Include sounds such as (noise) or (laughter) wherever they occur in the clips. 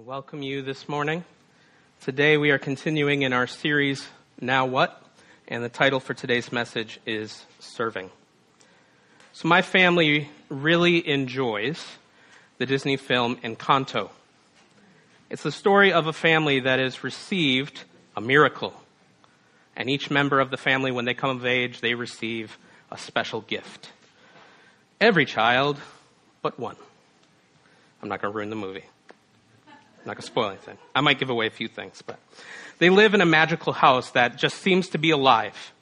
welcome you this morning. Today we are continuing in our series, Now What? And the title for today's message is Serving. So, my family really enjoys the Disney film Encanto. It's the story of a family that has received a miracle. And each member of the family, when they come of age, they receive a special gift. Every child but one. I'm not going to ruin the movie. Not going to spoil anything. I might give away a few things, but they live in a magical house that just seems to be alive.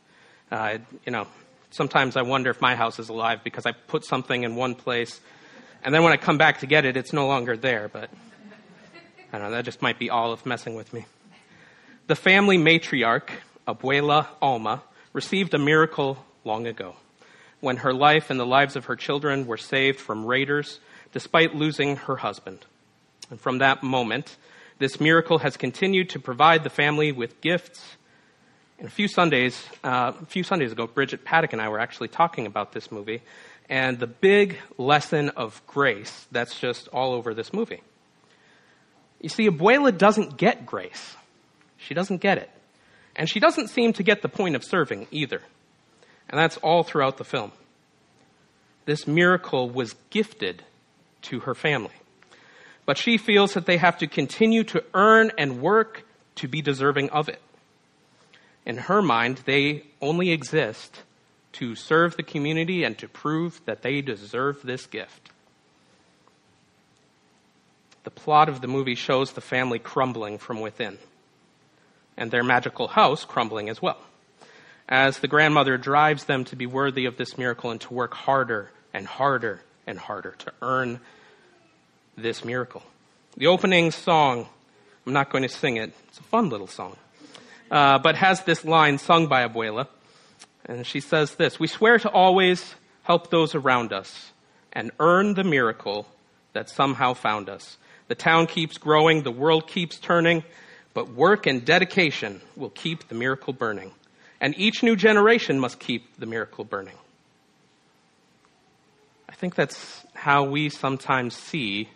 Uh, you know, sometimes I wonder if my house is alive because I put something in one place, and then when I come back to get it, it's no longer there. But I don't know. That just might be Olive messing with me. The family matriarch, Abuela Alma, received a miracle long ago when her life and the lives of her children were saved from raiders despite losing her husband. And from that moment, this miracle has continued to provide the family with gifts. And a few Sundays, uh, a few Sundays ago, Bridget Paddock and I were actually talking about this movie and the big lesson of grace that's just all over this movie. You see, Abuela doesn't get grace. She doesn't get it. And she doesn't seem to get the point of serving either. And that's all throughout the film. This miracle was gifted to her family but she feels that they have to continue to earn and work to be deserving of it. In her mind, they only exist to serve the community and to prove that they deserve this gift. The plot of the movie shows the family crumbling from within, and their magical house crumbling as well, as the grandmother drives them to be worthy of this miracle and to work harder and harder and harder to earn this miracle. The opening song, I'm not going to sing it, it's a fun little song, uh, but has this line sung by Abuela. And she says this We swear to always help those around us and earn the miracle that somehow found us. The town keeps growing, the world keeps turning, but work and dedication will keep the miracle burning. And each new generation must keep the miracle burning. I think that's how we sometimes see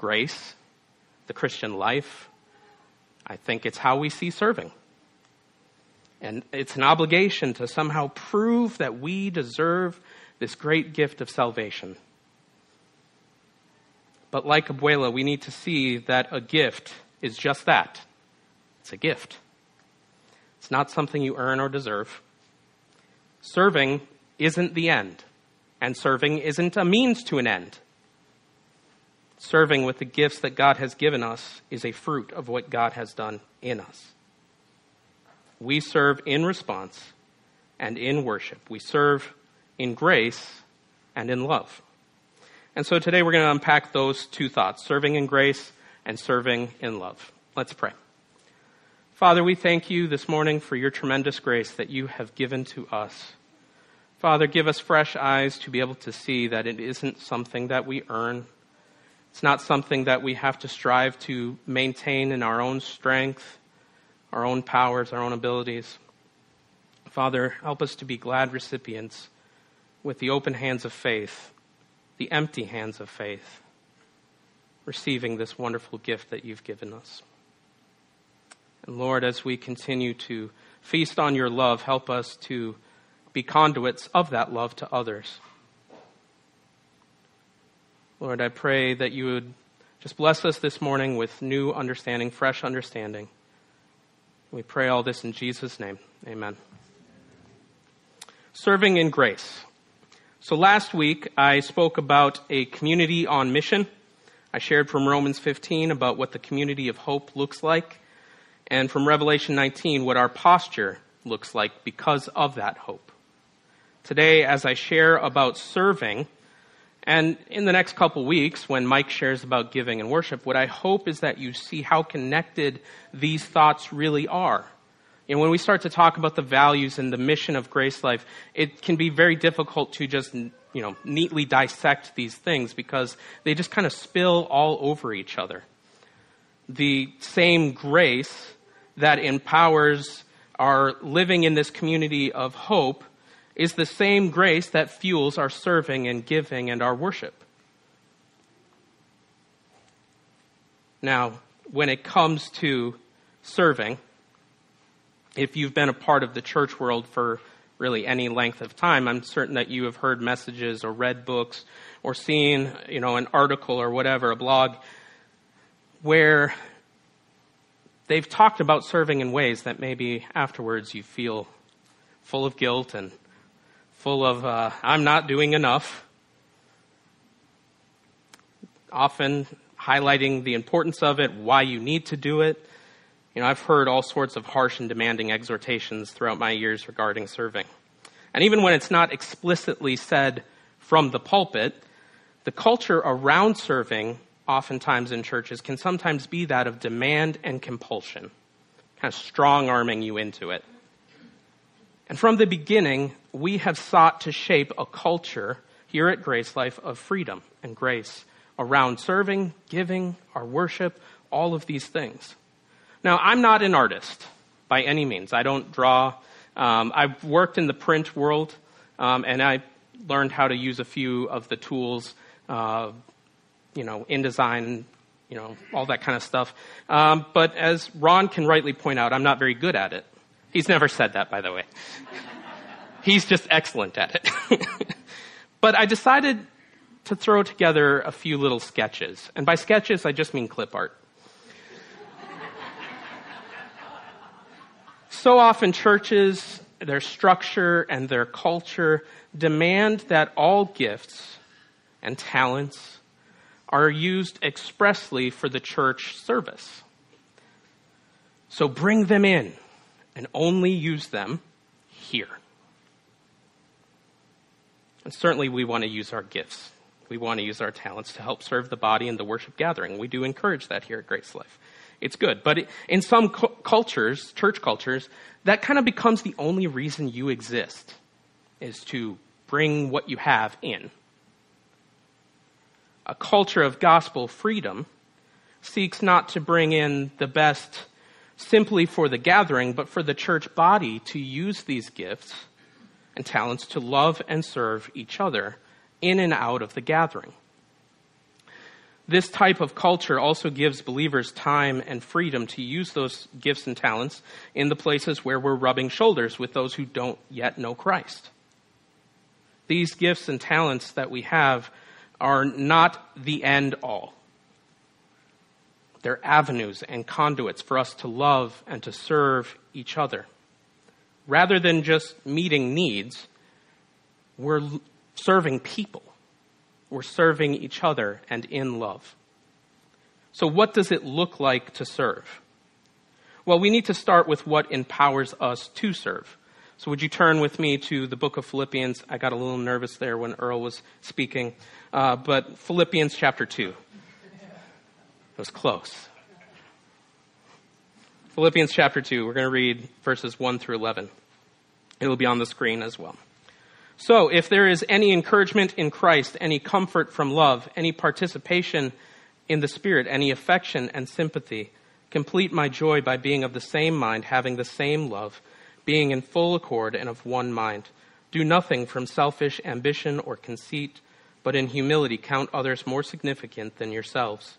grace, the Christian life. I think it's how we see serving. And it's an obligation to somehow prove that we deserve this great gift of salvation. But like Abuela, we need to see that a gift is just that it's a gift. It's not something you earn or deserve. Serving isn't the end, and serving isn't a means to an end serving with the gifts that God has given us is a fruit of what God has done in us. We serve in response and in worship. We serve in grace and in love. And so today we're going to unpack those two thoughts serving in grace and serving in love. Let's pray. Father, we thank you this morning for your tremendous grace that you have given to us. Father, give us fresh eyes to be able to see that it isn't something that we earn it's not something that we have to strive to maintain in our own strength, our own powers, our own abilities. Father, help us to be glad recipients with the open hands of faith, the empty hands of faith, receiving this wonderful gift that you've given us. And Lord, as we continue to feast on your love, help us to be conduits of that love to others. Lord, I pray that you would just bless us this morning with new understanding, fresh understanding. We pray all this in Jesus' name. Amen. Serving in grace. So last week I spoke about a community on mission. I shared from Romans 15 about what the community of hope looks like, and from Revelation 19 what our posture looks like because of that hope. Today, as I share about serving, and in the next couple weeks, when Mike shares about giving and worship, what I hope is that you see how connected these thoughts really are. And when we start to talk about the values and the mission of Grace Life, it can be very difficult to just, you know, neatly dissect these things because they just kind of spill all over each other. The same grace that empowers our living in this community of hope is the same grace that fuels our serving and giving and our worship. Now, when it comes to serving, if you've been a part of the church world for really any length of time, I'm certain that you have heard messages or read books or seen, you know, an article or whatever, a blog, where they've talked about serving in ways that maybe afterwards you feel full of guilt and full of, uh, I'm not doing enough. Often highlighting the importance of it, why you need to do it. You know, I've heard all sorts of harsh and demanding exhortations throughout my years regarding serving. And even when it's not explicitly said from the pulpit, the culture around serving, oftentimes in churches, can sometimes be that of demand and compulsion, kind of strong arming you into it. And from the beginning, we have sought to shape a culture here at Grace Life of freedom and grace around serving, giving, our worship, all of these things. Now, I'm not an artist by any means. I don't draw. Um, I've worked in the print world, um, and I learned how to use a few of the tools, uh, you know, InDesign, you know, all that kind of stuff. Um, but as Ron can rightly point out, I'm not very good at it. He's never said that, by the way. He's just excellent at it. (laughs) but I decided to throw together a few little sketches. And by sketches, I just mean clip art. so often churches, their structure and their culture demand that all gifts and talents are used expressly for the church service. So bring them in and only use them here. And certainly we want to use our gifts. We want to use our talents to help serve the body in the worship gathering. We do encourage that here at Grace Life. It's good. But in some cu- cultures, church cultures, that kind of becomes the only reason you exist is to bring what you have in. A culture of gospel freedom seeks not to bring in the best simply for the gathering, but for the church body to use these gifts and talents to love and serve each other in and out of the gathering. This type of culture also gives believers time and freedom to use those gifts and talents in the places where we're rubbing shoulders with those who don't yet know Christ. These gifts and talents that we have are not the end all. They're avenues and conduits for us to love and to serve each other. Rather than just meeting needs, we're serving people. We're serving each other and in love. So, what does it look like to serve? Well, we need to start with what empowers us to serve. So, would you turn with me to the book of Philippians? I got a little nervous there when Earl was speaking, uh, but Philippians chapter 2 was close. Philippians chapter 2, we're going to read verses 1 through 11. It will be on the screen as well. So, if there is any encouragement in Christ, any comfort from love, any participation in the Spirit, any affection and sympathy, complete my joy by being of the same mind, having the same love, being in full accord and of one mind. Do nothing from selfish ambition or conceit, but in humility count others more significant than yourselves.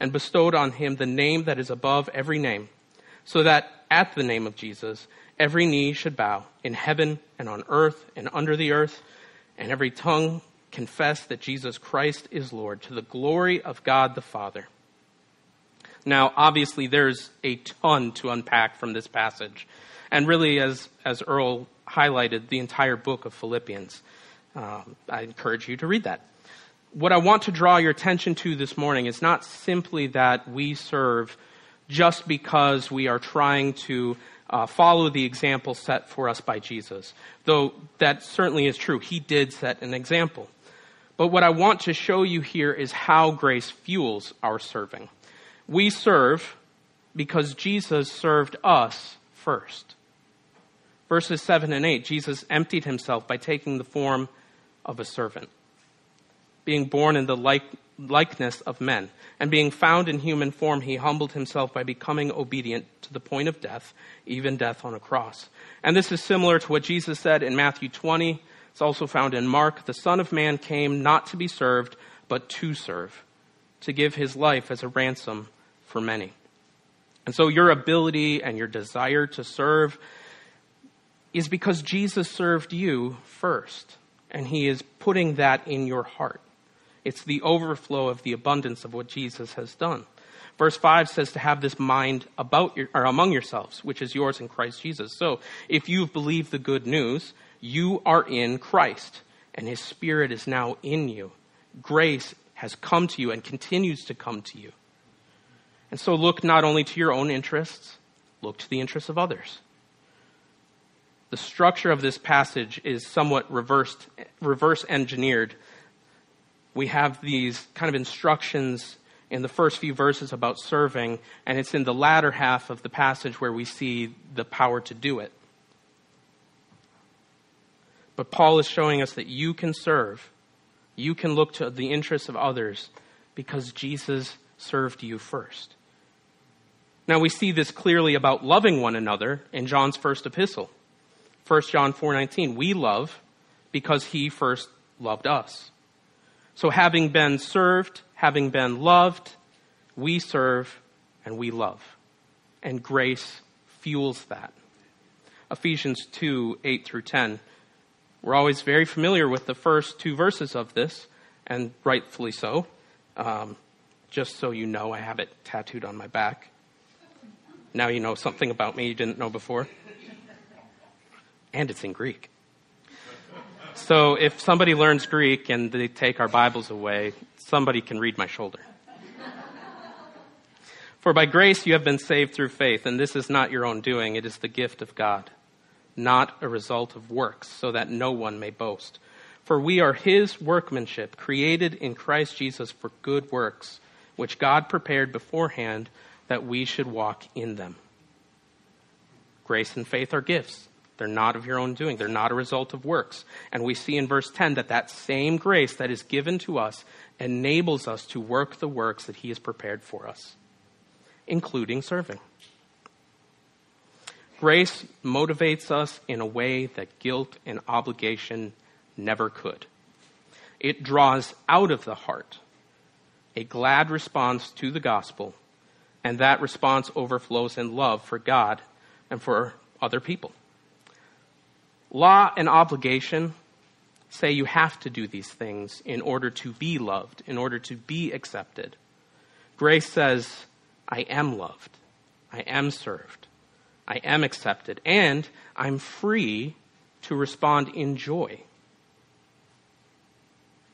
and bestowed on him the name that is above every name, so that at the name of Jesus every knee should bow in heaven and on earth and under the earth, and every tongue confess that Jesus Christ is Lord to the glory of God the Father. Now, obviously, there's a ton to unpack from this passage. And really, as, as Earl highlighted, the entire book of Philippians. Um, I encourage you to read that what I want to draw your attention to this morning is not simply that we serve just because we are trying to uh, follow the example set for us by Jesus, though that certainly is true. He did set an example. But what I want to show you here is how grace fuels our serving. We serve because Jesus served us first. Verses 7 and 8 Jesus emptied himself by taking the form of a servant, being born in the like, likeness of men, and being found in human form, he humbled himself by becoming obedient to the point of death, even death on a cross. And this is similar to what Jesus said in Matthew 20. It's also found in Mark. The Son of Man came not to be served, but to serve, to give his life as a ransom for many. And so your ability and your desire to serve is because Jesus served you first, and he is putting that in your heart. It's the overflow of the abundance of what Jesus has done. Verse 5 says to have this mind about your, or among yourselves, which is yours in Christ Jesus. So if you've believed the good news, you are in Christ, and his spirit is now in you. Grace has come to you and continues to come to you. And so look not only to your own interests, look to the interests of others. The structure of this passage is somewhat reversed, reverse engineered. We have these kind of instructions in the first few verses about serving, and it's in the latter half of the passage where we see the power to do it. But Paul is showing us that you can serve, you can look to the interests of others because Jesus served you first. Now we see this clearly about loving one another in John's first epistle. 1 John 4:19, we love because he first loved us. So having been served, having been loved, we serve and we love. And grace fuels that. Ephesians 2, 8 through 10. We're always very familiar with the first two verses of this, and rightfully so. Um, just so you know, I have it tattooed on my back. Now you know something about me you didn't know before. And it's in Greek. So if somebody learns Greek and they take our Bibles away, somebody can read my shoulder. For by grace you have been saved through faith, and this is not your own doing, it is the gift of God, not a result of works, so that no one may boast. For we are his workmanship, created in Christ Jesus for good works, which God prepared beforehand that we should walk in them. Grace and faith are gifts. They're not of your own doing. They're not a result of works. And we see in verse 10 that that same grace that is given to us enables us to work the works that he has prepared for us, including serving. Grace motivates us in a way that guilt and obligation never could. It draws out of the heart a glad response to the gospel and that response overflows in love for God and for other people. Law and obligation say you have to do these things in order to be loved, in order to be accepted. Grace says, I am loved, I am served, I am accepted, and I'm free to respond in joy.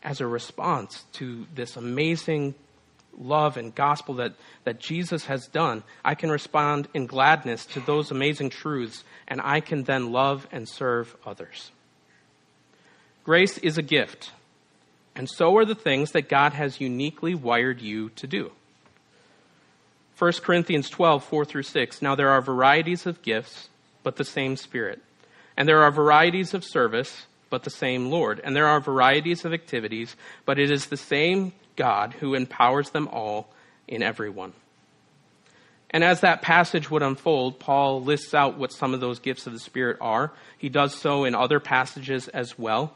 As a response to this amazing love and gospel that, that Jesus has done, I can respond in gladness to those amazing truths, and I can then love and serve others. Grace is a gift, and so are the things that God has uniquely wired you to do. 1 Corinthians 12, 4 through 6. Now there are varieties of gifts, but the same Spirit. And there are varieties of service, but the same Lord. And there are varieties of activities, but it is the same God who empowers them all in everyone. And as that passage would unfold, Paul lists out what some of those gifts of the Spirit are. He does so in other passages as well.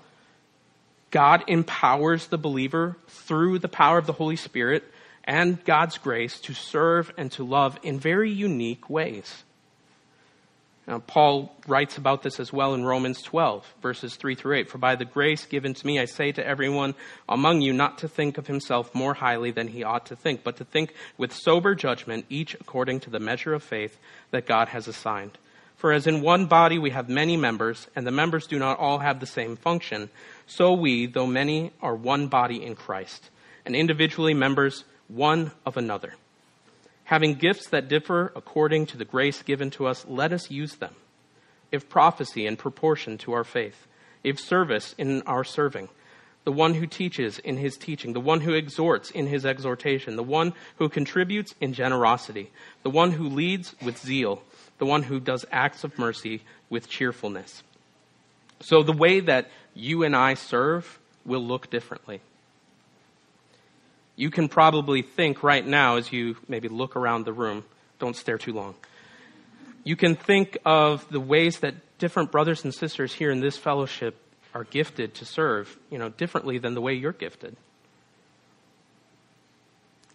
God empowers the believer through the power of the Holy Spirit and God's grace to serve and to love in very unique ways. Now, Paul writes about this as well in Romans 12, verses 3 through 8. For by the grace given to me, I say to everyone among you not to think of himself more highly than he ought to think, but to think with sober judgment, each according to the measure of faith that God has assigned. For as in one body we have many members, and the members do not all have the same function, so we, though many, are one body in Christ, and individually members one of another. Having gifts that differ according to the grace given to us, let us use them. If prophecy in proportion to our faith, if service in our serving, the one who teaches in his teaching, the one who exhorts in his exhortation, the one who contributes in generosity, the one who leads with zeal, the one who does acts of mercy with cheerfulness. So the way that you and I serve will look differently. You can probably think right now as you maybe look around the room, don't stare too long. You can think of the ways that different brothers and sisters here in this fellowship are gifted to serve, you know, differently than the way you're gifted.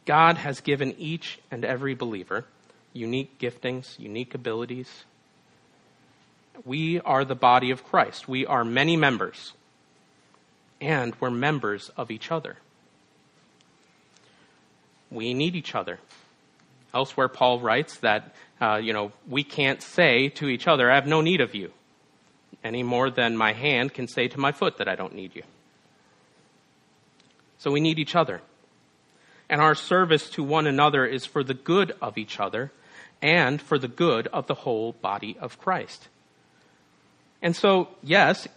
God has given each and every believer unique giftings, unique abilities. We are the body of Christ. We are many members, and we're members of each other. We need each other. Elsewhere, Paul writes that, uh, you know, we can't say to each other, I have no need of you any more than my hand can say to my foot that I don't need you. So we need each other. And our service to one another is for the good of each other and for the good of the whole body of Christ. And so, yes,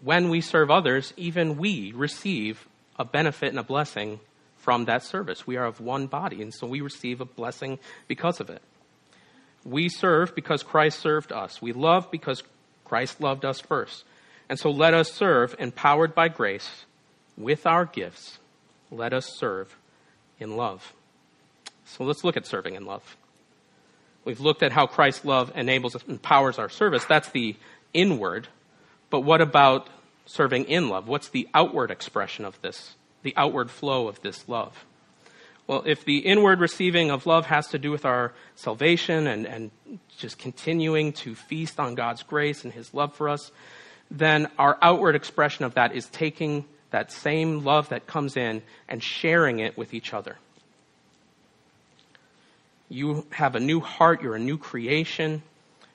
when we serve others, even we receive a benefit and a blessing from that service. We are of one body, and so we receive a blessing because of it. We serve because Christ served us. We love because Christ loved us first. And so let us serve, empowered by grace, with our gifts. Let us serve in love. So let's look at serving in love. We've looked at how Christ's love enables and empowers our service. That's the inward. But what about serving in love? What's the outward expression of this, the outward flow of this love? Well, if the inward receiving of love has to do with our salvation and, and just continuing to feast on God's grace and His love for us, then our outward expression of that is taking that same love that comes in and sharing it with each other. You have a new heart, you're a new creation,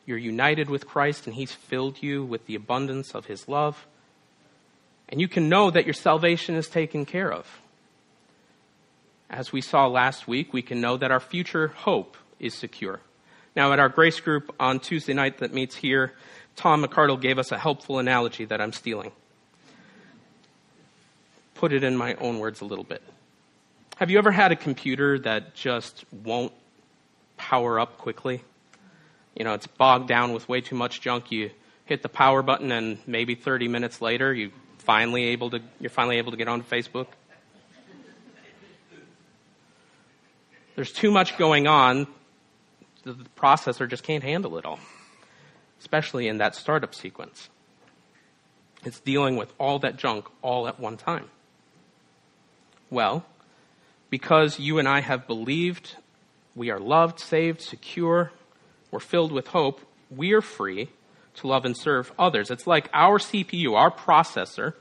you're united with Christ, and He's filled you with the abundance of His love. And you can know that your salvation is taken care of. As we saw last week, we can know that our future hope is secure. Now, at our grace group on Tuesday night that meets here, Tom McCardle gave us a helpful analogy that I'm stealing. Put it in my own words a little bit. Have you ever had a computer that just won't power up quickly? You know, it's bogged down with way too much junk. You hit the power button, and maybe 30 minutes later, you finally able to, you're finally able to get on Facebook. There's too much going on. The processor just can't handle it all, especially in that startup sequence. It's dealing with all that junk all at one time. Well, because you and I have believed, we are loved, saved, secure, we're filled with hope, we are free to love and serve others. It's like our CPU, our processor,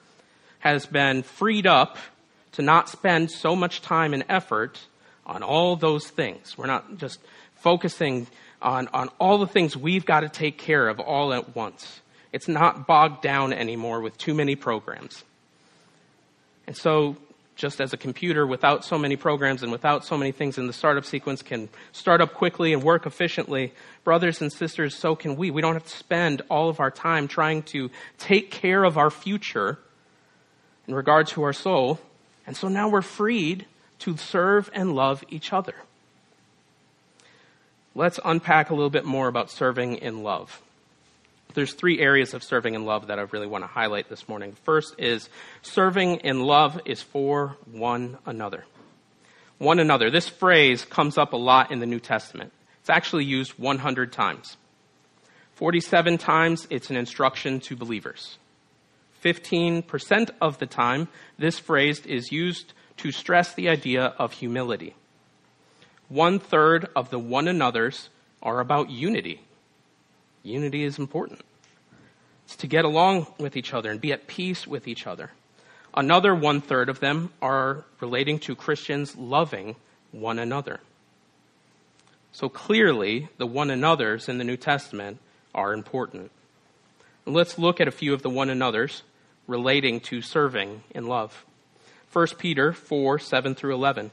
has been freed up to not spend so much time and effort on all those things. We're not just focusing on, on all the things we've got to take care of all at once. It's not bogged down anymore with too many programs. And so, just as a computer without so many programs and without so many things in the startup sequence can start up quickly and work efficiently, brothers and sisters, so can we. We don't have to spend all of our time trying to take care of our future in regard to our soul. And so now we're freed to serve and love each other. Let's unpack a little bit more about serving in love. There's three areas of serving in love that I really want to highlight this morning. First is serving in love is for one another. One another. This phrase comes up a lot in the New Testament. It's actually used 100 times. 47 times it's an instruction to believers. 15% of the time, this phrase is used to stress the idea of humility. One third of the one another's are about unity. Unity is important. It's to get along with each other and be at peace with each other. Another one third of them are relating to Christians loving one another. So clearly, the one another's in the New Testament are important. let's look at a few of the one another's relating to serving in love. 1 Peter 4 7 through 11.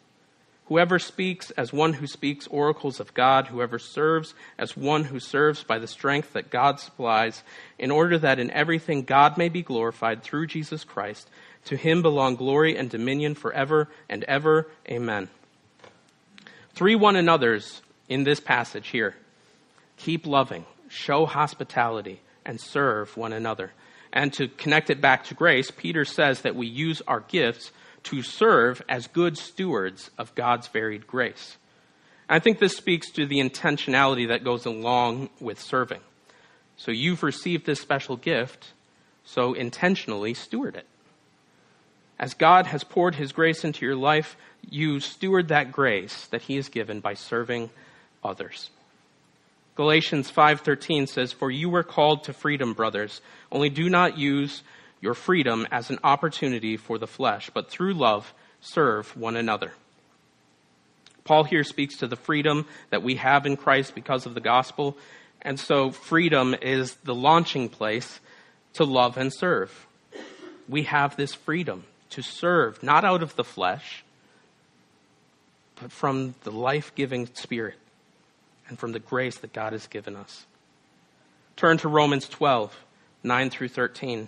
Whoever speaks as one who speaks oracles of God, whoever serves as one who serves by the strength that God supplies, in order that in everything God may be glorified through Jesus Christ. To him belong glory and dominion forever and ever. Amen. Three one another's in this passage here. Keep loving, show hospitality, and serve one another. And to connect it back to grace, Peter says that we use our gifts to serve as good stewards of God's varied grace. I think this speaks to the intentionality that goes along with serving. So you've received this special gift, so intentionally steward it. As God has poured his grace into your life, you steward that grace that he has given by serving others. Galatians 5:13 says, "For you were called to freedom, brothers. Only do not use your freedom as an opportunity for the flesh, but through love serve one another. Paul here speaks to the freedom that we have in Christ because of the gospel, and so freedom is the launching place to love and serve. We have this freedom to serve, not out of the flesh, but from the life giving Spirit and from the grace that God has given us. Turn to Romans 12, 9 through 13.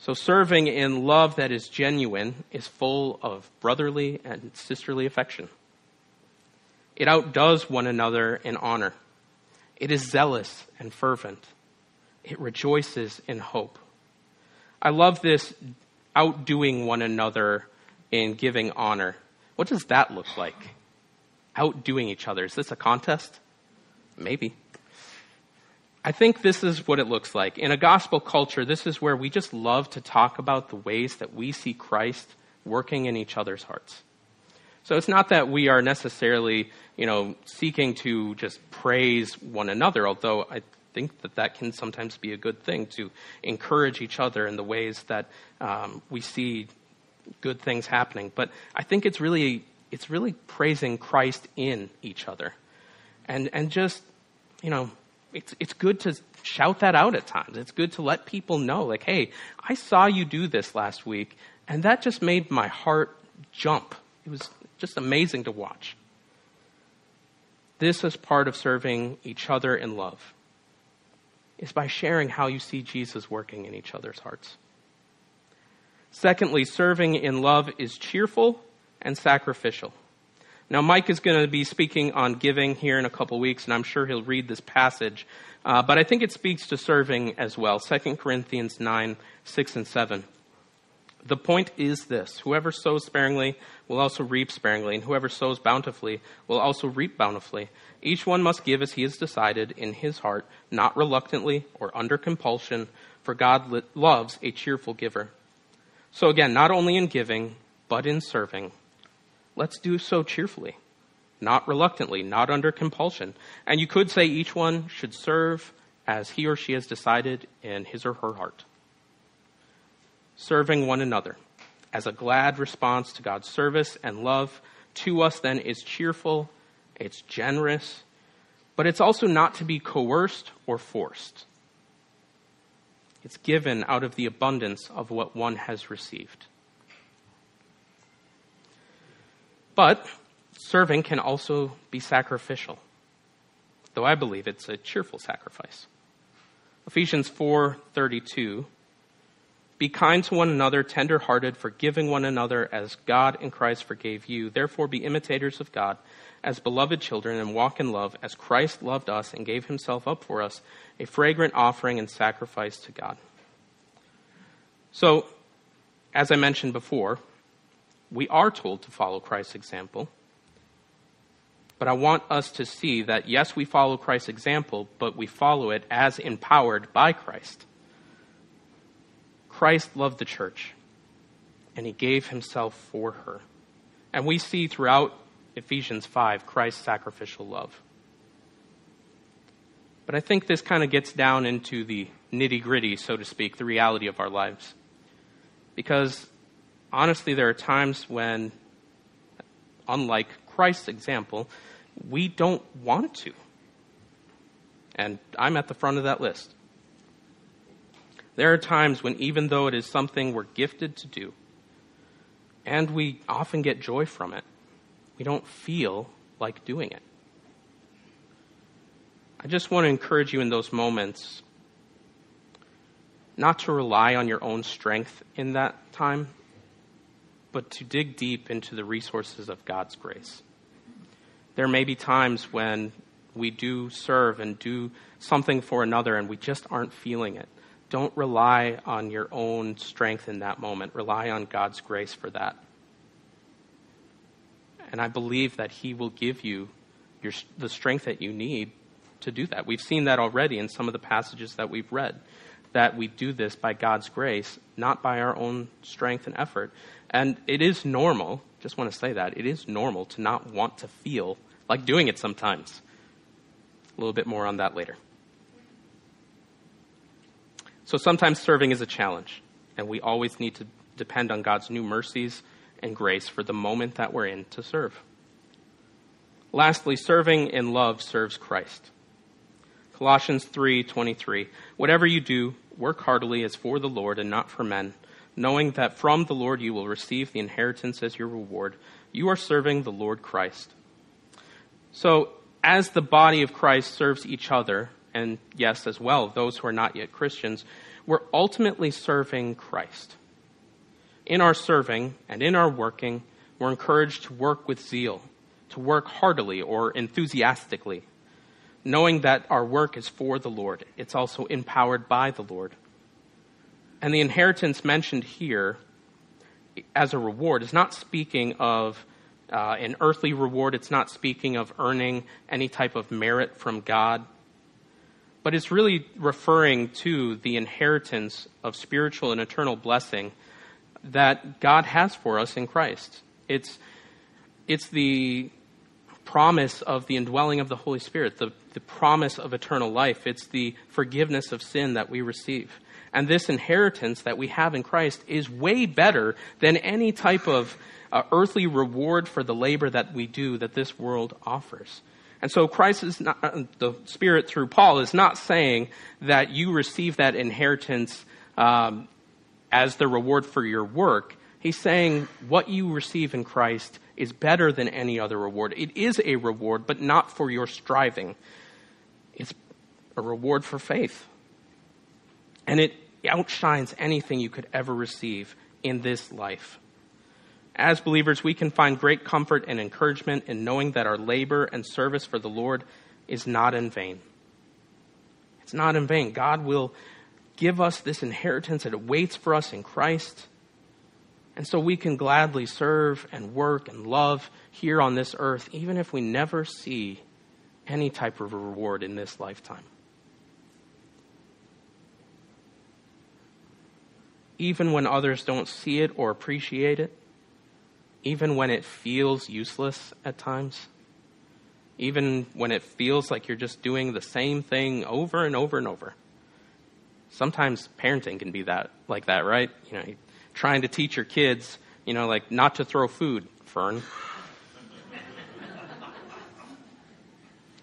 So, serving in love that is genuine is full of brotherly and sisterly affection. It outdoes one another in honor. It is zealous and fervent. It rejoices in hope. I love this outdoing one another in giving honor. What does that look like? Outdoing each other. Is this a contest? Maybe. I think this is what it looks like. In a gospel culture, this is where we just love to talk about the ways that we see Christ working in each other's hearts. So it's not that we are necessarily, you know, seeking to just praise one another, although I think that that can sometimes be a good thing to encourage each other in the ways that um, we see good things happening. But I think it's really, it's really praising Christ in each other. And, and just, you know, it's, it's good to shout that out at times. It's good to let people know, like, hey, I saw you do this last week, and that just made my heart jump. It was just amazing to watch. This is part of serving each other in love, is by sharing how you see Jesus working in each other's hearts. Secondly, serving in love is cheerful and sacrificial. Now, Mike is going to be speaking on giving here in a couple weeks, and I'm sure he'll read this passage. Uh, but I think it speaks to serving as well. 2 Corinthians 9, 6, and 7. The point is this whoever sows sparingly will also reap sparingly, and whoever sows bountifully will also reap bountifully. Each one must give as he has decided in his heart, not reluctantly or under compulsion, for God loves a cheerful giver. So, again, not only in giving, but in serving let's do so cheerfully, not reluctantly, not under compulsion. And you could say each one should serve as he or she has decided in his or her heart. Serving one another as a glad response to God's service and love to us then is cheerful, it's generous, but it's also not to be coerced or forced. It's given out of the abundance of what one has received. But serving can also be sacrificial, though I believe it's a cheerful sacrifice. Ephesians 4:32 Be kind to one another, tender-hearted, forgiving one another as God in Christ forgave you. Therefore be imitators of God as beloved children and walk in love as Christ loved us and gave himself up for us, a fragrant offering and sacrifice to God. So, as I mentioned before, we are told to follow Christ's example. But I want us to see that, yes, we follow Christ's example, but we follow it as empowered by Christ. Christ loved the church, and he gave himself for her. And we see throughout Ephesians 5 Christ's sacrificial love. But I think this kind of gets down into the nitty gritty, so to speak, the reality of our lives. Because honestly, there are times when, unlike Christ's example, we don't want to. And I'm at the front of that list. There are times when, even though it is something we're gifted to do, and we often get joy from it, we don't feel like doing it. I just want to encourage you in those moments not to rely on your own strength in that time, but to dig deep into the resources of God's grace. There may be times when we do serve and do something for another and we just aren't feeling it. Don't rely on your own strength in that moment. Rely on God's grace for that. And I believe that He will give you your, the strength that you need to do that. We've seen that already in some of the passages that we've read, that we do this by God's grace, not by our own strength and effort. And it is normal, just want to say that, it is normal to not want to feel like doing it sometimes. A little bit more on that later. So sometimes serving is a challenge, and we always need to depend on God's new mercies and grace for the moment that we're in to serve. Lastly, serving in love serves Christ. Colossians 3:23 Whatever you do, work heartily as for the Lord and not for men, knowing that from the Lord you will receive the inheritance as your reward. You are serving the Lord Christ. So, as the body of Christ serves each other, and yes, as well, those who are not yet Christians, we're ultimately serving Christ. In our serving and in our working, we're encouraged to work with zeal, to work heartily or enthusiastically knowing that our work is for the Lord. It's also empowered by the Lord. And the inheritance mentioned here as a reward is not speaking of uh, an earthly reward, it's not speaking of earning any type of merit from God, but it's really referring to the inheritance of spiritual and eternal blessing that God has for us in Christ. It's, it's the promise of the indwelling of the Holy Spirit, the, the promise of eternal life. It's the forgiveness of sin that we receive. And this inheritance that we have in Christ is way better than any type of uh, earthly reward for the labor that we do that this world offers. And so Christ is not, uh, the Spirit through Paul is not saying that you receive that inheritance um, as the reward for your work. He's saying what you receive in Christ is better than any other reward. It is a reward, but not for your striving. It's a reward for faith. And it outshines anything you could ever receive in this life. As believers, we can find great comfort and encouragement in knowing that our labor and service for the Lord is not in vain. It's not in vain. God will give us this inheritance that awaits for us in Christ. And so we can gladly serve and work and love here on this earth, even if we never see any type of reward in this lifetime. Even when others don't see it or appreciate it, even when it feels useless at times, even when it feels like you're just doing the same thing over and over and over. Sometimes parenting can be that like that, right? You know, trying to teach your kids, you know, like not to throw food, Fern.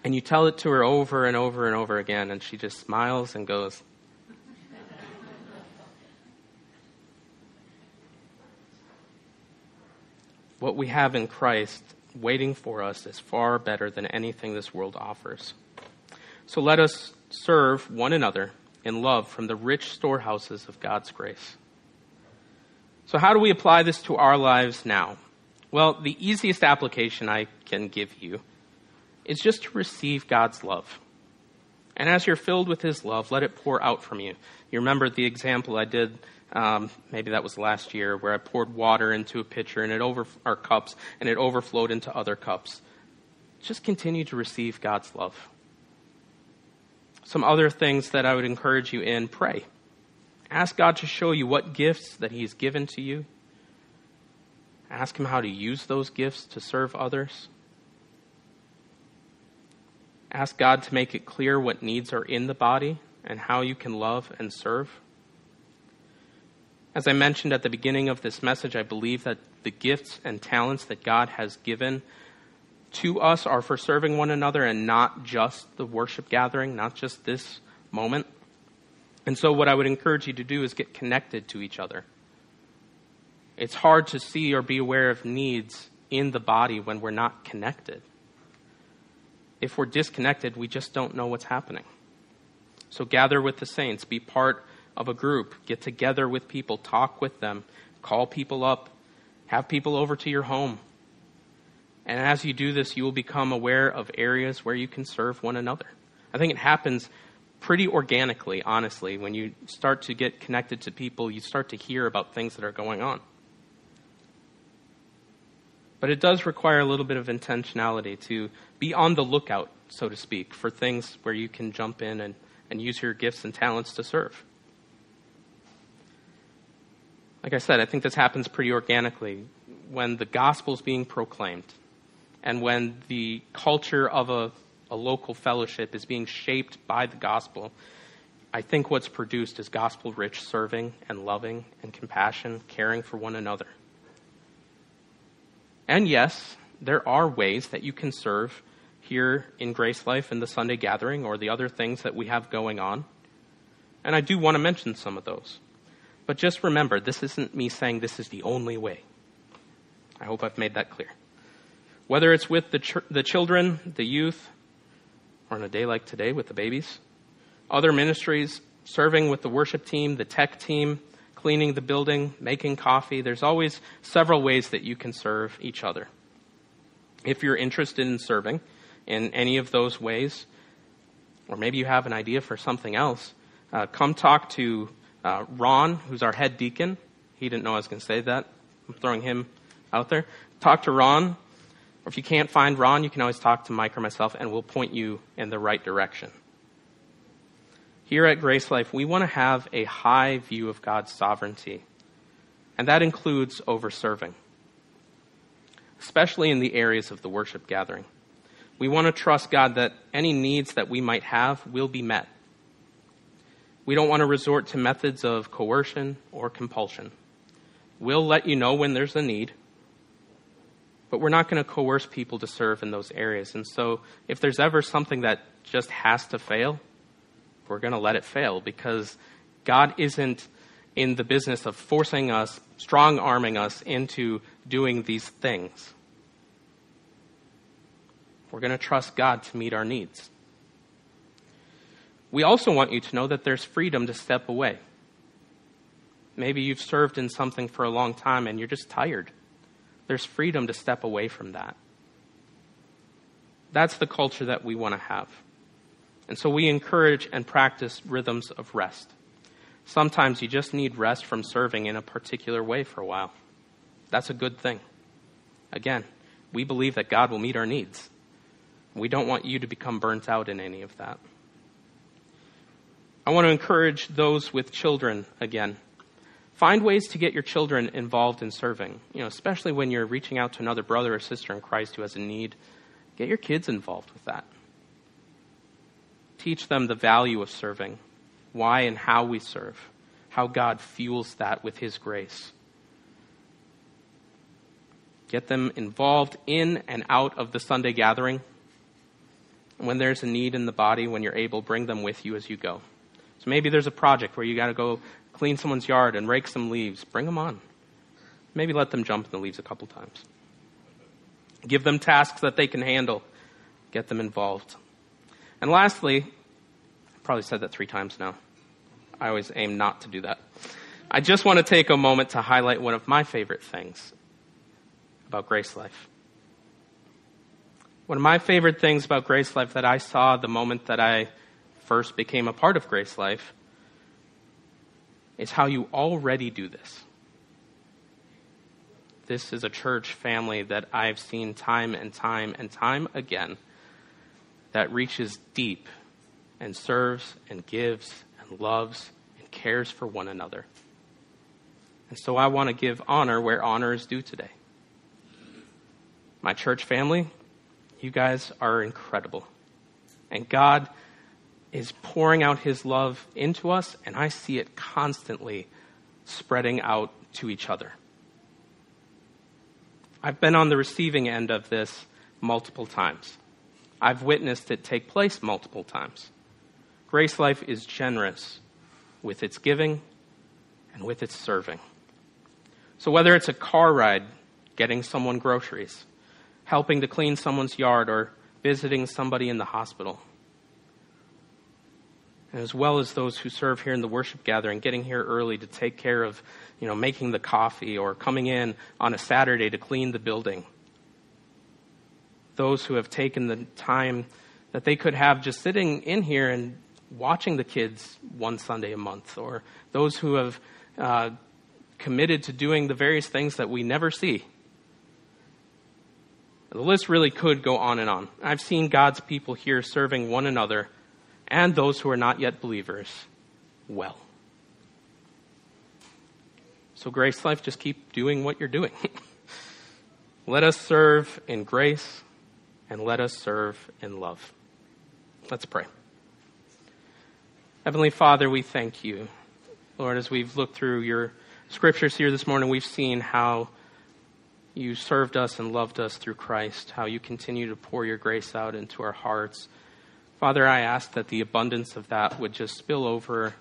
and you tell it to her over and over and over again, and she just smiles and goes, What we have in Christ waiting for us is far better than anything this world offers. So let us serve one another in love from the rich storehouses of God's grace. So, how do we apply this to our lives now? Well, the easiest application I can give you is just to receive God's love. And as you're filled with His love, let it pour out from you. You remember the example I did, um, maybe that was last year, where I poured water into a pitcher and it over, our cups, and it overflowed into other cups. just continue to receive God's love. Some other things that I would encourage you in pray. Ask God to show you what gifts that He's given to you. Ask Him how to use those gifts to serve others. Ask God to make it clear what needs are in the body and how you can love and serve. As I mentioned at the beginning of this message, I believe that the gifts and talents that God has given to us are for serving one another and not just the worship gathering, not just this moment. And so, what I would encourage you to do is get connected to each other. It's hard to see or be aware of needs in the body when we're not connected. If we're disconnected, we just don't know what's happening. So, gather with the saints, be part of a group, get together with people, talk with them, call people up, have people over to your home. And as you do this, you will become aware of areas where you can serve one another. I think it happens pretty organically, honestly. When you start to get connected to people, you start to hear about things that are going on. But it does require a little bit of intentionality to be on the lookout, so to speak, for things where you can jump in and, and use your gifts and talents to serve. Like I said, I think this happens pretty organically when the gospel is being proclaimed and when the culture of a, a local fellowship is being shaped by the gospel. I think what's produced is gospel rich serving and loving and compassion, caring for one another. And yes, there are ways that you can serve here in GraceLife in the Sunday gathering or the other things that we have going on. And I do want to mention some of those. But just remember, this isn't me saying this is the only way. I hope I've made that clear. Whether it's with the, ch- the children, the youth, or on a day like today with the babies, other ministries, serving with the worship team, the tech team, cleaning the building, making coffee, there's always several ways that you can serve each other. If you're interested in serving in any of those ways, or maybe you have an idea for something else, uh, come talk to uh, Ron, who's our head deacon. He didn't know I was going to say that. I'm throwing him out there. Talk to Ron. Or if you can't find Ron, you can always talk to Mike or myself, and we'll point you in the right direction. Here at GraceLife, we want to have a high view of God's sovereignty, and that includes over serving, especially in the areas of the worship gathering. We want to trust God that any needs that we might have will be met. We don't want to resort to methods of coercion or compulsion. We'll let you know when there's a need, but we're not going to coerce people to serve in those areas. And so, if there's ever something that just has to fail, we're going to let it fail because God isn't in the business of forcing us, strong arming us into doing these things. We're going to trust God to meet our needs. We also want you to know that there's freedom to step away. Maybe you've served in something for a long time and you're just tired. There's freedom to step away from that. That's the culture that we want to have. And so we encourage and practice rhythms of rest. Sometimes you just need rest from serving in a particular way for a while. That's a good thing. Again, we believe that God will meet our needs. We don't want you to become burnt out in any of that. I want to encourage those with children again. Find ways to get your children involved in serving, you know, especially when you're reaching out to another brother or sister in Christ who has a need. Get your kids involved with that. Teach them the value of serving, why and how we serve, how God fuels that with His grace. Get them involved in and out of the Sunday gathering. When there's a need in the body, when you're able, bring them with you as you go. So maybe there's a project where you got to go clean someone's yard and rake some leaves. Bring them on. Maybe let them jump in the leaves a couple times. Give them tasks that they can handle. Get them involved. And lastly, I probably said that three times now. I always aim not to do that. I just want to take a moment to highlight one of my favorite things about GraceLife. One of my favorite things about GraceLife that I saw the moment that I first became a part of GraceLife is how you already do this. this is a church family that I've seen time and time and time again that reaches deep and serves and gives and loves and cares for one another. And so I want to give honor where honor is due today. My church family, you guys are incredible. And God is pouring out his love into us, and I see it constantly spreading out to each other. I've been on the receiving end of this multiple times. I've witnessed it take place multiple times. GraceLife is generous with its giving and with its serving. So, whether it's a car ride, getting someone groceries, helping to clean someone's yard, or visiting somebody in the hospital, as well as those who serve here in the worship gathering, getting here early to take care of, you know, making the coffee or coming in on a Saturday to clean the building. Those who have taken the time that they could have just sitting in here and watching the kids one Sunday a month, or those who have uh, committed to doing the various things that we never see. The list really could go on and on. I've seen God's people here serving one another and those who are not yet believers well. So, GraceLife, just keep doing what you're doing. (laughs) let us serve in grace and let us serve in love. Let's pray. Heavenly Father, we thank you. Lord, as we've looked through your scriptures here this morning, we've seen how you served us and loved us through Christ, how you continue to pour your grace out into our hearts Father, I ask that the abundance of that would just spill over,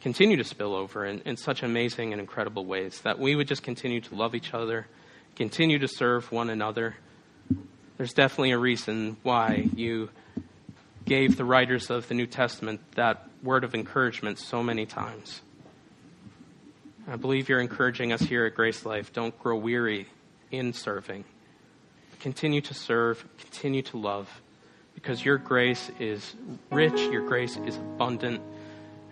continue to spill over in, in such amazing and incredible ways, that we would just continue to love each other, continue to serve one another. There's definitely a reason why you gave the writers of the New Testament that word of encouragement so many times. I believe you're encouraging us here at GraceLife. Don't grow weary in serving. Continue to serve, continue to love because your grace is rich, your grace is abundant,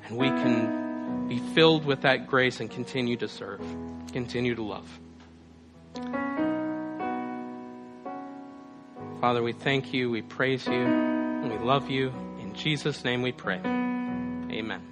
and we can be filled with that grace and continue to serve, continue to love. Father, we thank you, we praise you, and we love you. In Jesus' name we pray. Amen.